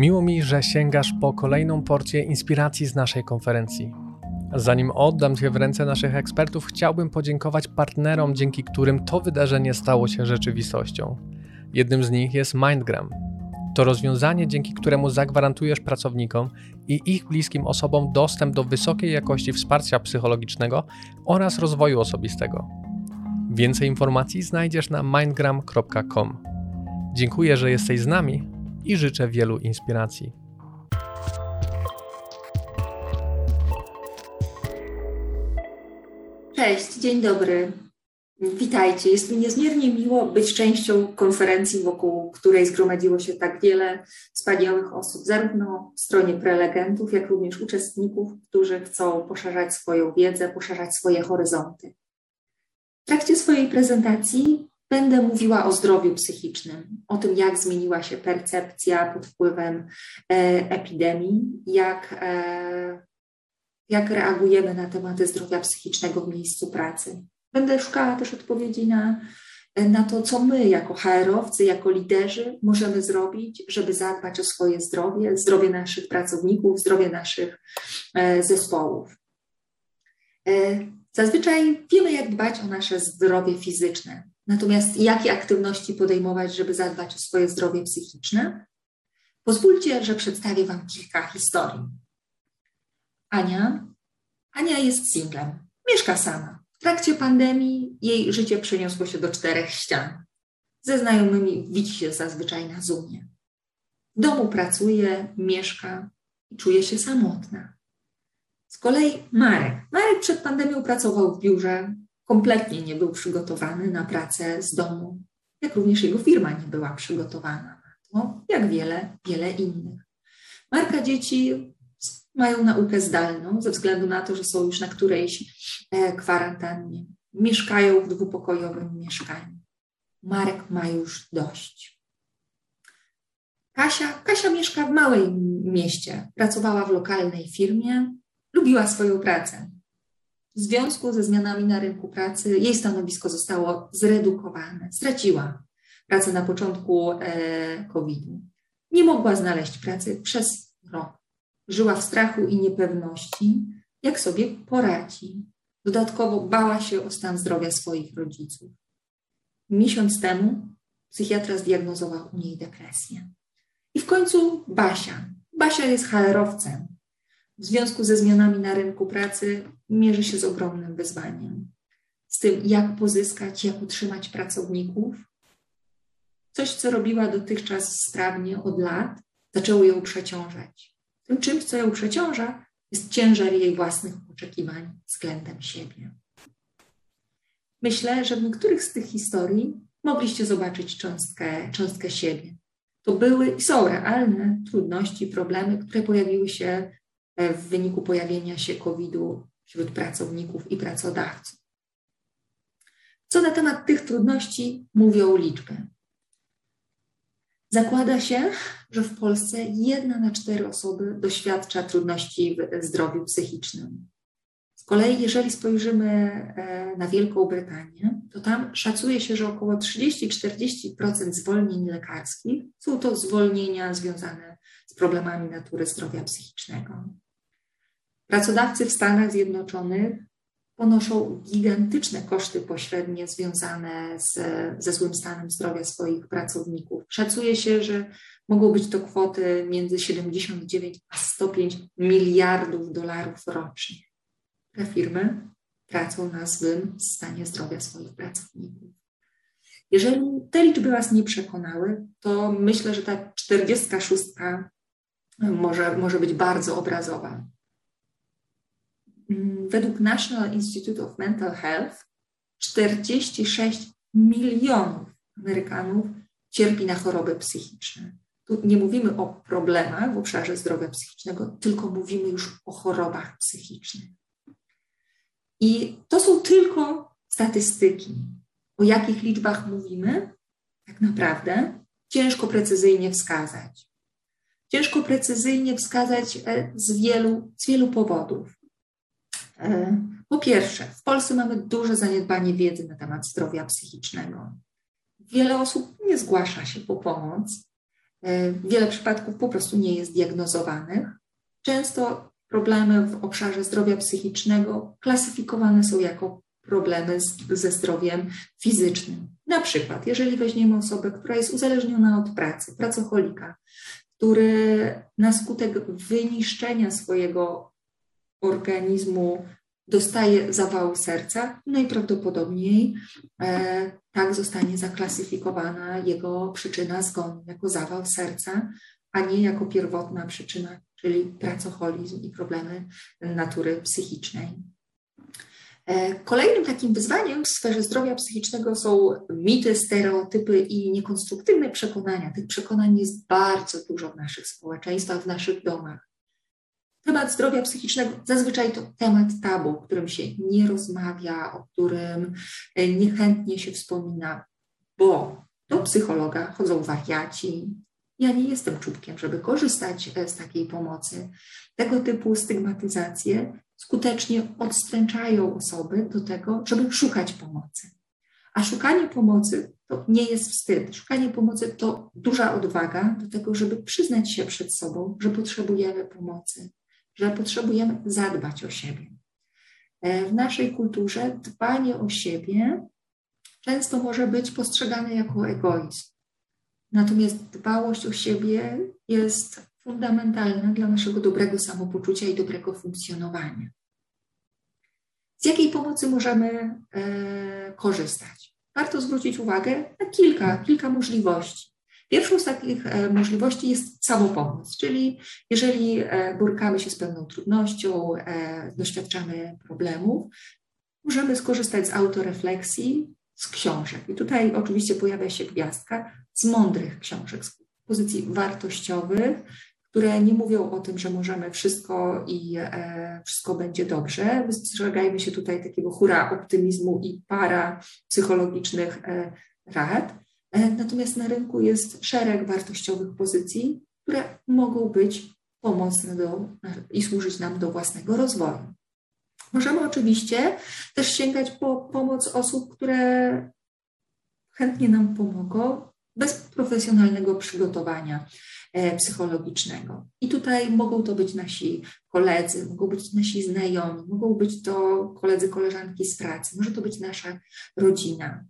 Miło mi, że sięgasz po kolejną porcję inspiracji z naszej konferencji. Zanim oddam Cię w ręce naszych ekspertów, chciałbym podziękować partnerom, dzięki którym to wydarzenie stało się rzeczywistością. Jednym z nich jest Mindgram. To rozwiązanie, dzięki któremu zagwarantujesz pracownikom i ich bliskim osobom dostęp do wysokiej jakości wsparcia psychologicznego oraz rozwoju osobistego. Więcej informacji znajdziesz na mindgram.com. Dziękuję, że jesteś z nami i życzę wielu inspiracji. Cześć, dzień dobry. Witajcie. Jest mi niezmiernie miło być częścią konferencji, wokół której zgromadziło się tak wiele wspaniałych osób, zarówno w stronie prelegentów, jak również uczestników, którzy chcą poszerzać swoją wiedzę, poszerzać swoje horyzonty. W trakcie swojej prezentacji Będę mówiła o zdrowiu psychicznym, o tym, jak zmieniła się percepcja pod wpływem e, epidemii, jak, e, jak reagujemy na tematy zdrowia psychicznego w miejscu pracy. Będę szukała też odpowiedzi na, na to, co my, jako HR-owcy, jako liderzy, możemy zrobić, żeby zadbać o swoje zdrowie, zdrowie naszych pracowników, zdrowie naszych e, zespołów. E, zazwyczaj wiemy, jak dbać o nasze zdrowie fizyczne, Natomiast jakie aktywności podejmować, żeby zadbać o swoje zdrowie psychiczne? Pozwólcie, że przedstawię Wam kilka historii. Ania. Ania jest singlem. Mieszka sama. W trakcie pandemii jej życie przeniosło się do czterech ścian. Ze znajomymi widzi się zazwyczaj na Zoomie. W domu pracuje, mieszka i czuje się samotna. Z kolei Marek. Marek przed pandemią pracował w biurze, kompletnie nie był przygotowany na pracę z domu, jak również jego firma nie była przygotowana na to, jak wiele, wiele innych. Marka dzieci mają naukę zdalną ze względu na to, że są już na którejś e, kwarantannie. Mieszkają w dwupokojowym mieszkaniu. Marek ma już dość. Kasia, Kasia mieszka w małym mieście. Pracowała w lokalnej firmie, lubiła swoją pracę. W związku ze zmianami na rynku pracy jej stanowisko zostało zredukowane. Straciła pracę na początku e, COVID-u. Nie mogła znaleźć pracy przez rok. Żyła w strachu i niepewności, jak sobie poradzi. Dodatkowo bała się o stan zdrowia swoich rodziców. Miesiąc temu psychiatra zdiagnozował u niej depresję. I w końcu Basia. Basia jest HR-owcem w związku ze zmianami na rynku pracy mierzy się z ogromnym wyzwaniem. Z tym, jak pozyskać, jak utrzymać pracowników. Coś, co robiła dotychczas sprawnie od lat, zaczęło ją przeciążać. Tym czymś, co ją przeciąża, jest ciężar jej własnych oczekiwań względem siebie. Myślę, że w niektórych z tych historii mogliście zobaczyć cząstkę, cząstkę siebie. To były i są realne trudności, problemy, które pojawiły się E, w wyniku pojawienia się COVID-u wśród pracowników i pracodawców. Co na temat tych trudności mówią liczby? Zakłada się, że w Polsce jedna na cztery osoby doświadcza trudności w zdrowiu psychicznym. Z kolei, jeżeli spojrzymy e, na Wielką Brytanię, to tam szacuje się, że około 30-40% zwolnień lekarskich są to zwolnienia związane z problemami natury zdrowia psychicznego. Pracodawcy w Stanach Zjednoczonych ponoszą gigantyczne koszty pośrednie związane z, ze złym stanem zdrowia swoich pracowników. Szacuje się, że mogą być to kwoty między 79 a 105 miliardów dolarów rocznie. Te firmy tracą na złym stanie zdrowia swoich pracowników. Jeżeli te liczby Was nie przekonały, to myślę, że ta 46 może, może być bardzo obrazowa. Mm, według National Institute of Mental Health 46 milionów Amerykanów cierpi na choroby psychiczne. Tu nie mówimy o problemach w obszarze zdrowia psychicznego, tylko mówimy już o chorobach psychicznych. I to są tylko statystyki. O jakich liczbach mówimy? Tak naprawdę ciężko precyzyjnie wskazać. Ciężko precyzyjnie wskazać e, z wielu, z wielu powodów. E, po pierwsze, w Polsce mamy duże zaniedbanie wiedzy na temat zdrowia psychicznego. Wiele osób nie zgłasza się po pomoc, Wiele przypadków po prostu nie jest diagnozowanych. Często problemy w obszarze zdrowia psychicznego klasyfikowane są jako problemy z, ze zdrowiem fizycznym. Na przykład, jeżeli weźmiemy osobę, która jest uzależniona od pracy, pracocholika, który na skutek wyniszczenia swojego organizmu dostaje zawału serca, najprawdopodobniej e, tak zostanie zaklasyfikowana jego przyczyna zgonu jako zawał serca, a nie jako pierwotna przyczyna, czyli pracocholizm i problemy natury psychicznej. E, kolejnym takim wyzwaniem w sferze zdrowia psychicznego są mity, stereotypy i niekonstruktywne przekonania. Tych przekonań jest bardzo dużo w naszych społeczeństwach, w naszych domach. Temat zdrowia psychicznego zazwyczaj to temat tabu, o którym się nie rozmawia, o którym e, niechętnie się wspomina, bo do psychologa chodzą wariaci. Ja nie jestem czubkiem, żeby korzystać e, z takiej pomocy. Tego typu stygmatyzacje skutecznie odstręczają osoby do tego, żeby szukać pomocy. A szukanie pomocy to nie jest wstyd. Szukanie pomocy to duża odwaga do tego, żeby przyznać się przed sobą, że potrzebujemy pomocy, że potrzebujemy zadbać o siebie. E, w naszej kulturze dbanie o siebie często może być postrzegane jako egoizm. Natomiast dbałość o siebie jest fundamentalna dla naszego dobrego samopoczucia i dobrego funkcjonowania. Z jakiej pomocy możemy e, korzystać? Warto zwrócić uwagę na kilka, kilka możliwości. Pierwszą z takich e, możliwości jest samopomoc, czyli jeżeli e, borykamy się z pewną trudnością, e, doświadczamy problemów, możemy skorzystać z autorefleksji, z książek. I tutaj oczywiście pojawia się gwiazdka z mądrych książek, z pozycji wartościowych, które nie mówią o tym, że możemy wszystko i e, wszystko będzie dobrze. Wystrzegajmy się tutaj takiego hura optymizmu i para psychologicznych e, rad. E, natomiast na rynku jest szereg wartościowych pozycji, które mogą być pomocne do, i służyć nam do własnego rozwoju. Możemy oczywiście też sięgać po pomoc osób, które chętnie nam pomogą bez profesjonalnego przygotowania e, psychologicznego. I tutaj mogą to być nasi koledzy, mogą być nasi znajomi, mogą być to koledzy, koleżanki z pracy, może to być nasza rodzina.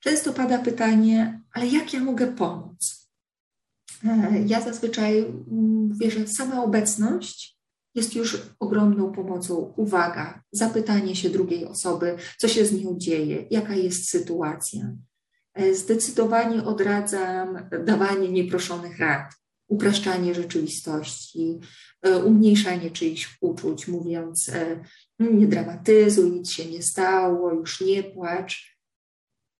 Często pada pytanie, ale jak ja mogę pomóc? E, ja zazwyczaj mm, mówię, że sama obecność jest już ogromną pomocą. Uwaga, zapytanie się drugiej osoby, co się z nią dzieje, jaka jest sytuacja. E, zdecydowanie odradzam dawanie nieproszonych rad, upraszczanie rzeczywistości, e, umniejszanie czyichś uczuć, mówiąc nie dramatyzuj, nic się nie stało, już nie płacz.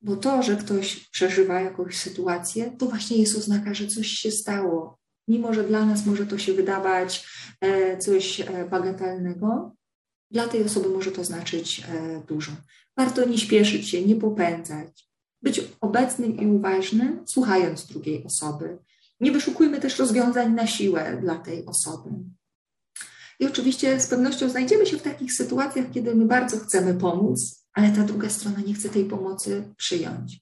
Bo to, że ktoś przeżywa jakąś sytuację, to właśnie jest oznaka, że coś się stało. Mimo, że dla nas może to się wydawać e, coś e, bagatelnego, dla tej osoby może to znaczyć e, dużo. Warto nie śpieszyć się, nie popędzać, być obecnym i uważnym, słuchając drugiej osoby. Nie wyszukujmy też rozwiązań na siłę dla tej osoby. I oczywiście z pewnością znajdziemy się w takich sytuacjach, kiedy my bardzo chcemy pomóc, ale ta druga strona nie chce tej pomocy przyjąć.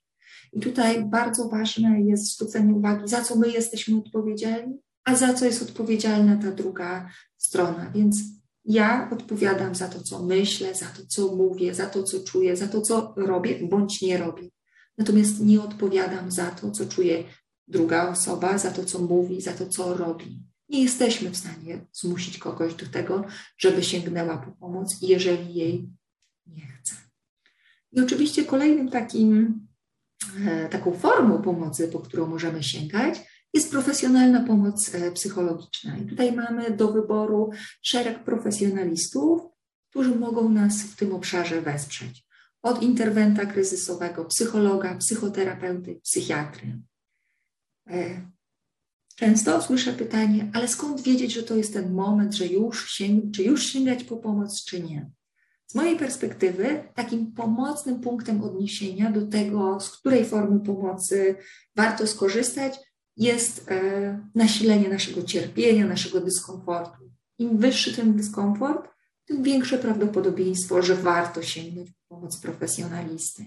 I tutaj bardzo ważne jest zwrócenie uwagi, za co my jesteśmy odpowiedzialni, a za co jest odpowiedzialna ta druga strona. Więc ja odpowiadam za to, co myślę, za to, co mówię, za to, co czuję, za to, co robię bądź nie robię. Natomiast nie odpowiadam za to, co czuje druga osoba, za to, co mówi, za to, co robi. Nie jesteśmy w stanie zmusić kogoś do tego, żeby sięgnęła po pomoc, jeżeli jej nie chce. I oczywiście kolejnym takim, e, taką formą pomocy, po którą możemy sięgać, jest profesjonalna pomoc e, psychologiczna. I tutaj mamy do wyboru szereg profesjonalistów, którzy mogą nas w tym obszarze wesprzeć. Od interwenta kryzysowego, psychologa, psychoterapeuty, psychiatry. E, często słyszę pytanie, ale skąd wiedzieć, że to jest ten moment, że już sięg- czy już sięgać po pomoc, czy nie? Z mojej perspektywy, takim pomocnym punktem odniesienia do tego, z której formy pomocy warto skorzystać, jest e, nasilenie naszego cierpienia, naszego dyskomfortu. Im wyższy ten dyskomfort, tym większe prawdopodobieństwo, że warto sięgnąć po pomoc profesjonalisty.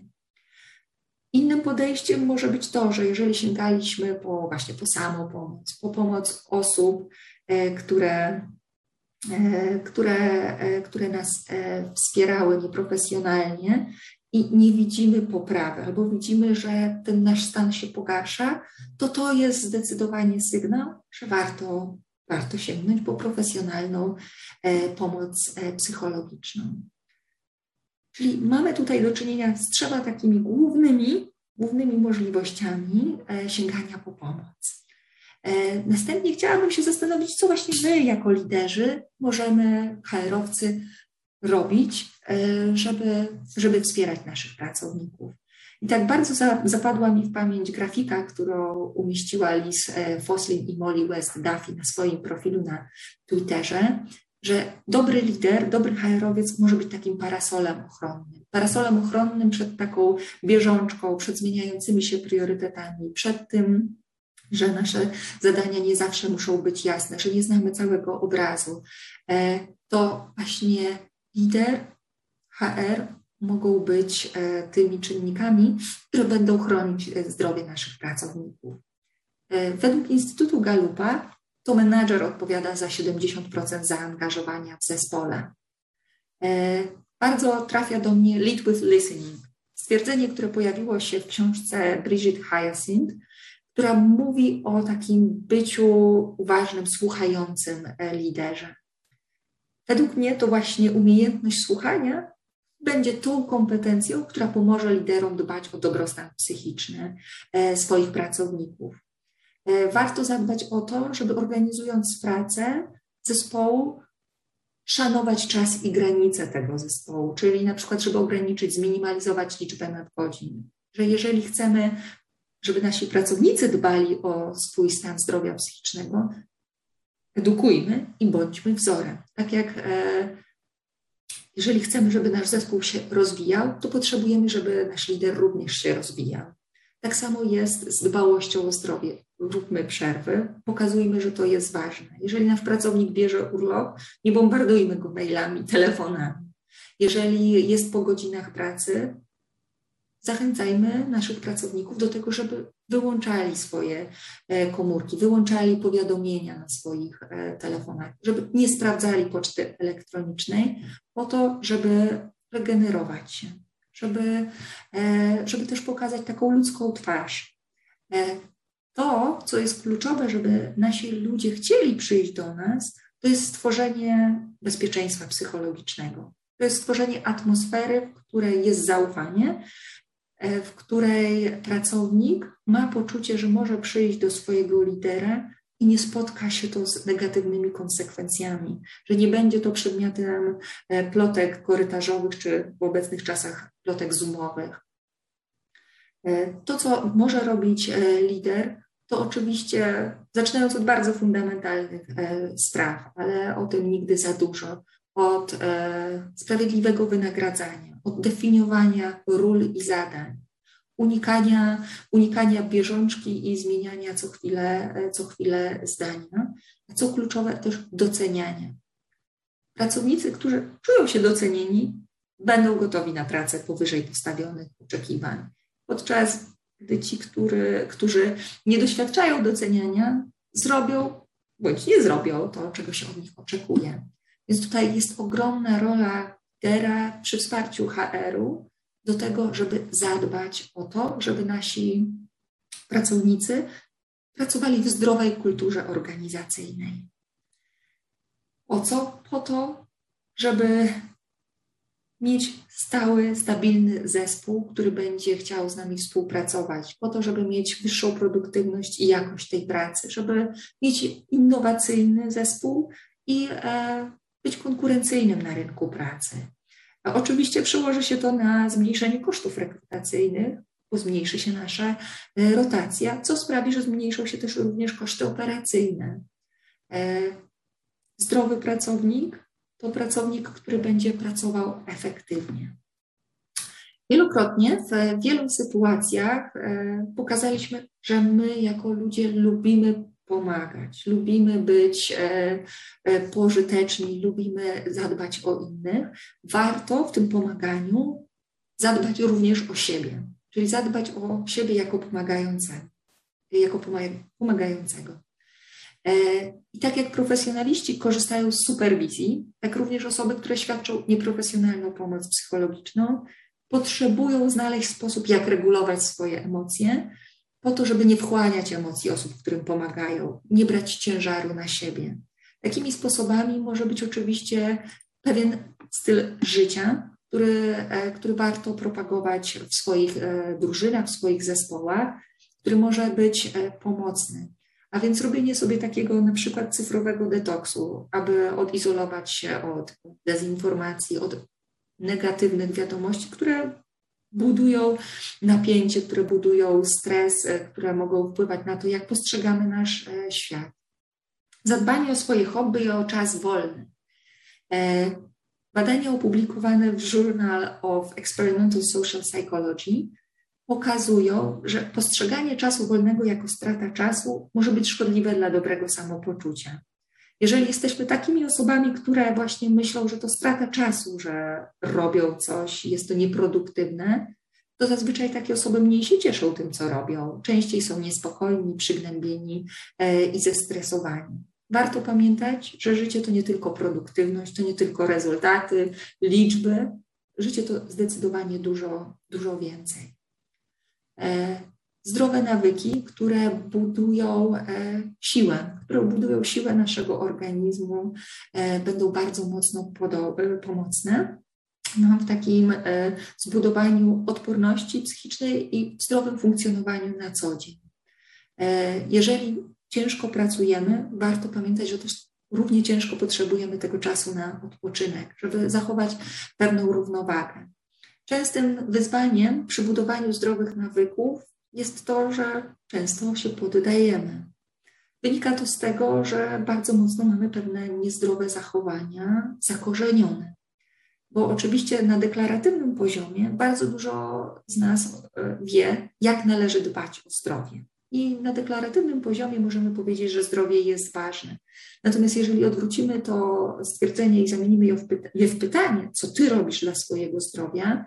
Innym podejściem może być to, że jeżeli sięgaliśmy po właśnie po samopomoc, po pomoc osób, e, które, które, e, które nas wspierały nieprofesjonalnie i nie widzimy poprawy, albo widzimy, że ten nasz stan się pogarsza, to to jest zdecydowanie sygnał, że warto, warto sięgnąć po profesjonalną pomoc psychologiczną. Czyli mamy tutaj do czynienia z trzema takimi głównymi, głównymi możliwościami e, sięgania po pomoc. E, następnie chciałabym się zastanowić, co właśnie my jako liderzy możemy, HR-owcy, robić, e, żeby, żeby wspierać naszych pracowników. I tak bardzo za, zapadła mi w pamięć grafika, którą umieściła Liz Foslin i Molly West Duffy na swoim profilu na Twitterze, że dobry lider, dobry HR-owiec może być takim parasolem ochronnym. Parasolem ochronnym przed taką bieżączką, przed zmieniającymi się priorytetami, przed tym, że nasze zadania nie zawsze muszą być jasne, że nie znamy całego obrazu. E, to właśnie lider, HR mogą być e, tymi czynnikami, które będą chronić e, zdrowie naszych pracowników. Według Instytutu Galupa to menadżer odpowiada za 70% zaangażowania w zespole. Bardzo trafia do mnie lead with listening. Stwierdzenie, które pojawiło się w książce Bridget Hyacinth, która mówi o takim byciu uważnym, słuchającym e, liderze. Według mnie to właśnie umiejętność słuchania będzie tą kompetencją, która pomoże liderom dbać o dobrostan psychiczny e, swoich pracowników. E, warto zadbać o to, żeby organizując pracę zespołu, szanować czas i granice tego zespołu, czyli na przykład, żeby ograniczyć, zminimalizować liczbę nadgodzin. Że jeżeli chcemy, żeby nasi pracownicy dbali o swój stan zdrowia psychicznego, edukujmy i bądźmy wzorem. Tak jak e, jeżeli chcemy, żeby nasz zespół się rozwijał, to potrzebujemy, żeby nasz lider również się rozwijał. Tak samo jest z dbałością o zdrowie róbmy przerwy, pokazujmy, że to jest ważne. Jeżeli nasz pracownik bierze urlop, nie bombardujmy go mailami, telefonami. Jeżeli jest po godzinach pracy, zachęcajmy naszych pracowników do tego, żeby wyłączali swoje e, komórki, wyłączali powiadomienia na swoich e, telefonach, żeby nie sprawdzali poczty elektronicznej, po to, żeby regenerować się, żeby, e, żeby też pokazać taką ludzką twarz. To, co jest kluczowe, żeby nasi ludzie chcieli przyjść do nas, to jest stworzenie bezpieczeństwa psychologicznego. To jest stworzenie atmosfery, w której jest zaufanie, w której pracownik ma poczucie, że może przyjść do swojego lidera i nie spotka się to z negatywnymi konsekwencjami, że nie będzie to przedmiotem e, plotek korytarzowych czy w obecnych czasach plotek zoomowych. E, to, co może robić lider, to oczywiście, zaczynając od bardzo fundamentalnych e, spraw, ale o tym nigdy za dużo, od e, sprawiedliwego wynagradzania, od definiowania ról i zadań, unikania, unikania bieżączki i zmieniania co chwilę, co chwilę zdania, a co kluczowe też doceniania. Pracownicy, którzy czują się docenieni, będą gotowi na pracę powyżej postawionych oczekiwań. Podczas gdy ci, który, którzy nie doświadczają doceniania, zrobią bądź nie zrobią to, czego się od nich oczekuje. Więc tutaj jest ogromna rola lidera przy wsparciu HR-u do tego, żeby zadbać o to, żeby nasi pracownicy pracowali w zdrowej kulturze organizacyjnej. O co? Po to, żeby mieć stały, stabilny zespół, który będzie chciał z nami współpracować, po to, żeby mieć wyższą produktywność i jakość tej pracy, żeby mieć innowacyjny zespół i e, być konkurencyjnym na rynku pracy. A oczywiście przełoży się to na zmniejszenie kosztów rekrutacyjnych, bo zmniejszy się nasza e, rotacja, co sprawi, że zmniejszą się też również koszty operacyjne. E, zdrowy pracownik to pracownik, który będzie pracował efektywnie. Wielokrotnie w wielu sytuacjach e, pokazaliśmy, że my jako ludzie lubimy pomagać, lubimy być e, e, pożyteczni, lubimy zadbać o innych. Warto w tym pomaganiu zadbać również o siebie. czyli zadbać o siebie jako pomagającego. Jako pomagającego. E, I tak jak profesjonaliści korzystają z superwizji, tak również osoby, które świadczą nieprofesjonalną pomoc psychologiczną, potrzebują znaleźć sposób, jak regulować swoje emocje, po to, żeby nie wchłaniać emocji osób, którym pomagają, nie brać ciężaru na siebie. Takimi sposobami może być oczywiście pewien styl życia, który, e, który warto propagować w swoich e, drużynach, w swoich zespołach, który może być pomocny. A więc robienie sobie takiego na przykład cyfrowego detoksu, aby odizolować się od dezinformacji, od negatywnych wiadomości, które budują napięcie, które budują stres, e, które mogą wpływać na to, jak postrzegamy nasz e, świat. Zadbanie o swoje hobby i o czas wolny. E, badania opublikowane w Journal of Experimental Social Psychology pokazują, że postrzeganie czasu wolnego jako strata czasu może być szkodliwe dla dobrego samopoczucia. Jeżeli jesteśmy takimi osobami, które właśnie myślą, że to strata czasu, że robią coś, jest to nieproduktywne, to zazwyczaj takie osoby mniej się cieszą tym, co robią. Częściej są niespokojni, przygnębieni e, i zestresowani. Warto pamiętać, że życie to nie tylko produktywność, to nie tylko rezultaty, liczby. Życie to zdecydowanie dużo, dużo więcej. E, zdrowe nawyki, które budują e, siłę, które budują siłę naszego organizmu, e, będą bardzo mocno pomocne nam w takim zbudowaniu odporności psychicznej i zdrowym funkcjonowaniu na co dzień. Jeżeli ciężko pracujemy, warto pamiętać, że też równie ciężko potrzebujemy tego czasu na odpoczynek, żeby zachować pewną równowagę. Częstym wyzwaniem przy budowaniu zdrowych nawyków jest to, że często się poddajemy. Wynika to z tego, że bardzo mocno mamy pewne niezdrowe zachowania zakorzenione. Bo oczywiście na deklaratywnym poziomie bardzo dużo z nas e, wie, jak należy dbać o zdrowie. I na deklaratywnym poziomie możemy powiedzieć, że zdrowie jest ważne. Natomiast jeżeli odwrócimy to stwierdzenie i zamienimy je w, je w pytanie, co ty robisz dla swojego zdrowia,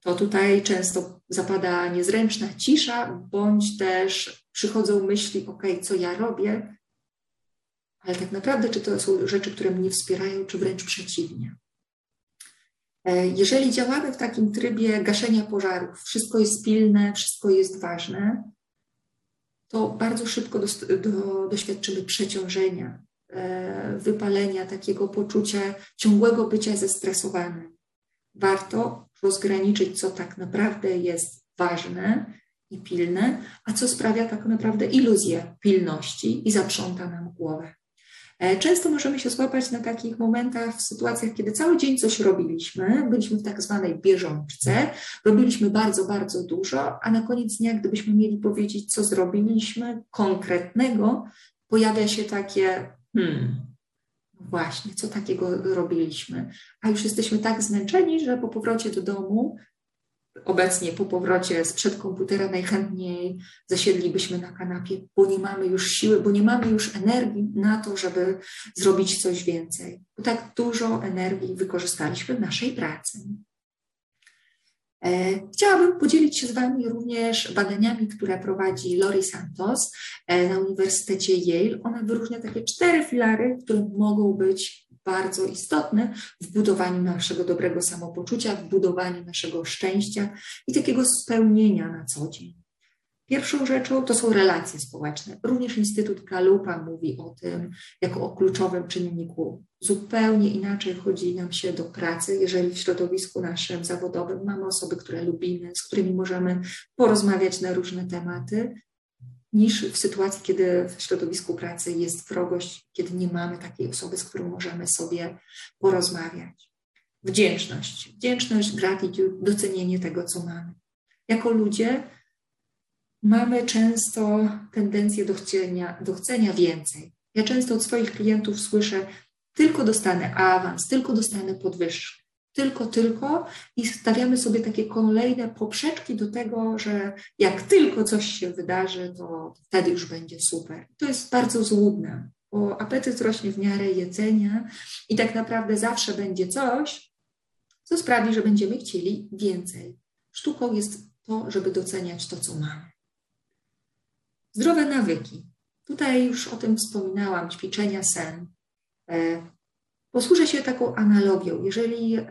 to tutaj często zapada niezręczna cisza, bądź też przychodzą myśli, ok, co ja robię, ale tak naprawdę, czy to są rzeczy, które mnie wspierają, czy wręcz przeciwnie. E, jeżeli działamy w takim trybie gaszenia pożarów, wszystko jest pilne, wszystko jest ważne, to bardzo szybko do, do, doświadczymy przeciążenia, e, wypalenia, takiego poczucia ciągłego bycia zestresowanym. Warto rozgraniczyć, co tak naprawdę jest ważne i pilne, a co sprawia tak naprawdę iluzję pilności i zaprząta nam głowę. E, często możemy się złapać na takich momentach, w sytuacjach, kiedy cały dzień coś robiliśmy, byliśmy w tak zwanej bieżączce, robiliśmy bardzo, bardzo dużo, a na koniec dnia, gdybyśmy mieli powiedzieć, co zrobiliśmy konkretnego, pojawia się takie, hmm, właśnie, co takiego robiliśmy. A już jesteśmy tak zmęczeni, że po powrocie do domu, obecnie po powrocie sprzed komputera najchętniej zasiedlibyśmy na kanapie, bo nie mamy już siły, bo nie mamy już energii na to, żeby zrobić coś więcej. Bo tak dużo energii wykorzystaliśmy w naszej pracy. E, chciałabym podzielić się z Wami również badaniami, które prowadzi Lori Santos e, na Uniwersytecie Yale. Ona wyróżnia takie cztery filary, które mogą być bardzo istotne w budowaniu naszego dobrego samopoczucia, w budowaniu naszego szczęścia i takiego spełnienia na co dzień. Pierwszą rzeczą to są relacje społeczne. Również Instytut Galupa mówi o tym jako o kluczowym czynniku. Zupełnie inaczej chodzi nam się do pracy, jeżeli w środowisku naszym zawodowym mamy osoby, które lubimy, z którymi możemy porozmawiać na różne tematy, niż w sytuacji, kiedy w środowisku pracy jest wrogość, kiedy nie mamy takiej osoby, z którą możemy sobie porozmawiać. Wdzięczność. Wdzięczność, gratitude, docenienie tego, co mamy. Jako ludzie mamy często tendencję do chcenia, do chcenia więcej. Ja często od swoich klientów słyszę, tylko dostanę awans, tylko dostanę podwyżkę, tylko, tylko i stawiamy sobie takie kolejne poprzeczki do tego, że jak tylko coś się wydarzy, to wtedy już będzie super. To jest bardzo złudne, bo apetyt rośnie w miarę jedzenia i tak naprawdę zawsze będzie coś, co sprawi, że będziemy chcieli więcej. Sztuką jest to, żeby doceniać to, co mamy. Zdrowe nawyki. Tutaj już o tym wspominałam, ćwiczenia sen. E, posłużę się taką analogią. Jeżeli e,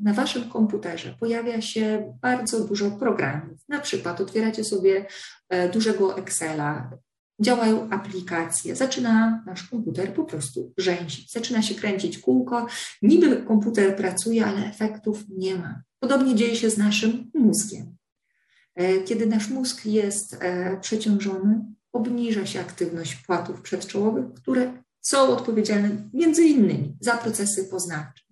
na waszym komputerze pojawia się bardzo dużo programów, na przykład otwieracie sobie e, dużego Excela, działają aplikacje, zaczyna nasz komputer po prostu rzęsić, zaczyna się kręcić kółko, niby komputer pracuje, ale efektów nie ma. Podobnie dzieje się z naszym mózgiem. Kiedy nasz mózg jest przeciążony, obniża się aktywność płatów przedczołowych, które są odpowiedzialne między innymi za procesy poznawcze.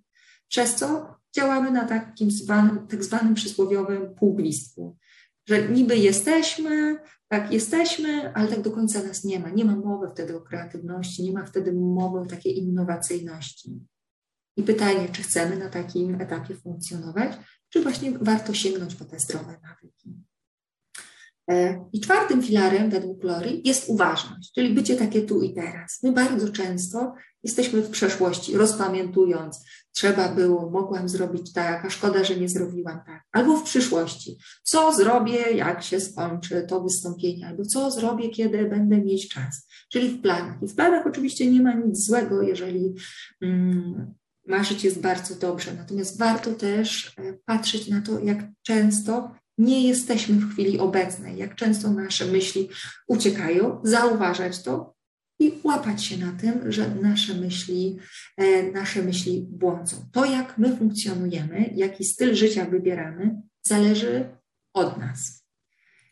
Przez co działamy na takim zwanym, tak zwanym przysłowiowym półglistku, że niby jesteśmy, tak jesteśmy, ale tak do końca nas nie ma. Nie ma mowy wtedy o kreatywności, nie ma wtedy mowy o takiej innowacyjności. I pytanie, czy chcemy na takim etapie funkcjonować, czy właśnie warto sięgnąć po te zdrowe nawyki. E, I czwartym filarem według Lori jest uważność, czyli bycie takie tu i teraz. My bardzo często jesteśmy w przeszłości, rozpamiętując, trzeba było, mogłam zrobić tak, a szkoda, że nie zrobiłam tak. Albo w przyszłości, co zrobię, jak się skończy to wystąpienie, albo co zrobię, kiedy będę mieć czas. Czyli w planach. I w planach oczywiście nie ma nic złego, jeżeli mm, marzyć jest bardzo dobrze. Natomiast warto też e, patrzeć na to, jak często nie jesteśmy w chwili obecnej, jak często nasze myśli uciekają, zauważać to i łapać się na tym, że nasze myśli, e, nasze myśli błądzą. To, jak my funkcjonujemy, jaki styl życia wybieramy, zależy od nas.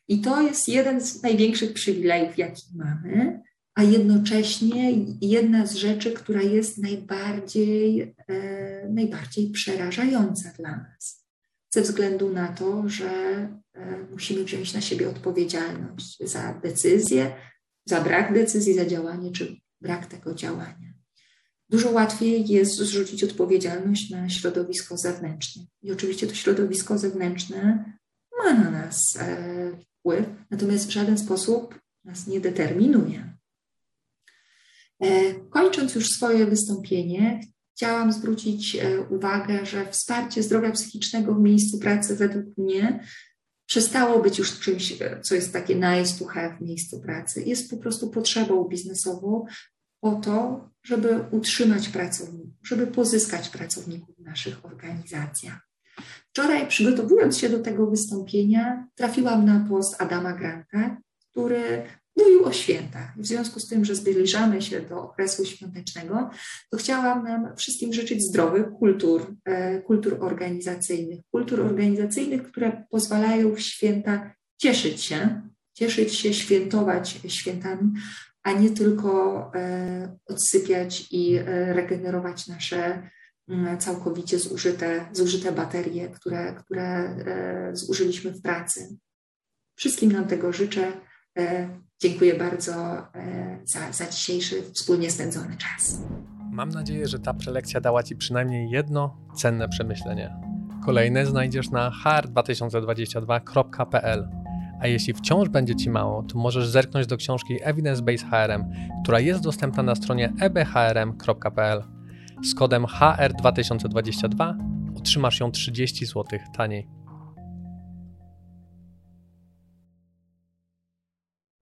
I to jest jeden z największych przywilejów, jaki mamy, a jednocześnie jedna z rzeczy, która jest najbardziej, e, najbardziej przerażająca dla nas ze względu na to, że e, musimy wziąć na siebie odpowiedzialność za decyzję, za brak decyzji, za działanie czy brak tego działania. Dużo łatwiej jest zrzucić odpowiedzialność na środowisko zewnętrzne. I oczywiście to środowisko zewnętrzne ma na nas e, wpływ, natomiast w żaden sposób nas nie determinuje. E, kończąc już swoje wystąpienie, chciałam zwrócić e, uwagę, że wsparcie zdrowia psychicznego w miejscu pracy według mnie przestało być już czymś, e, co jest takie nice to have w miejscu pracy. Jest po prostu potrzebą biznesową po to, żeby utrzymać pracowników, żeby pozyskać pracowników w naszych organizacjach. Wczoraj, przygotowując się do tego wystąpienia, trafiłam na post Adama Granta, który mówił o świętach. W związku z tym, że zbliżamy się do okresu świątecznego, to chciałam nam wszystkim życzyć zdrowych kultur, e, kultur organizacyjnych, kultur organizacyjnych, które pozwalają w święta cieszyć się, cieszyć się, świętować świętami, a nie tylko e, odsypiać i e, regenerować nasze mm, całkowicie zużyte, zużyte baterie, które, które zużyliśmy w pracy. Wszystkim nam tego życzę. Dziękuję bardzo e, za, za dzisiejszy wspólnie spędzony czas. Mam nadzieję, że ta prelekcja dała Ci przynajmniej jedno cenne przemyślenie. Kolejne znajdziesz na hr2022.pl. A jeśli wciąż będzie Ci mało, to możesz zerknąć do książki Evidence Based HRM, która jest dostępna na stronie ebhrm.pl. Z kodem HR2022 otrzymasz ją 30 zł taniej.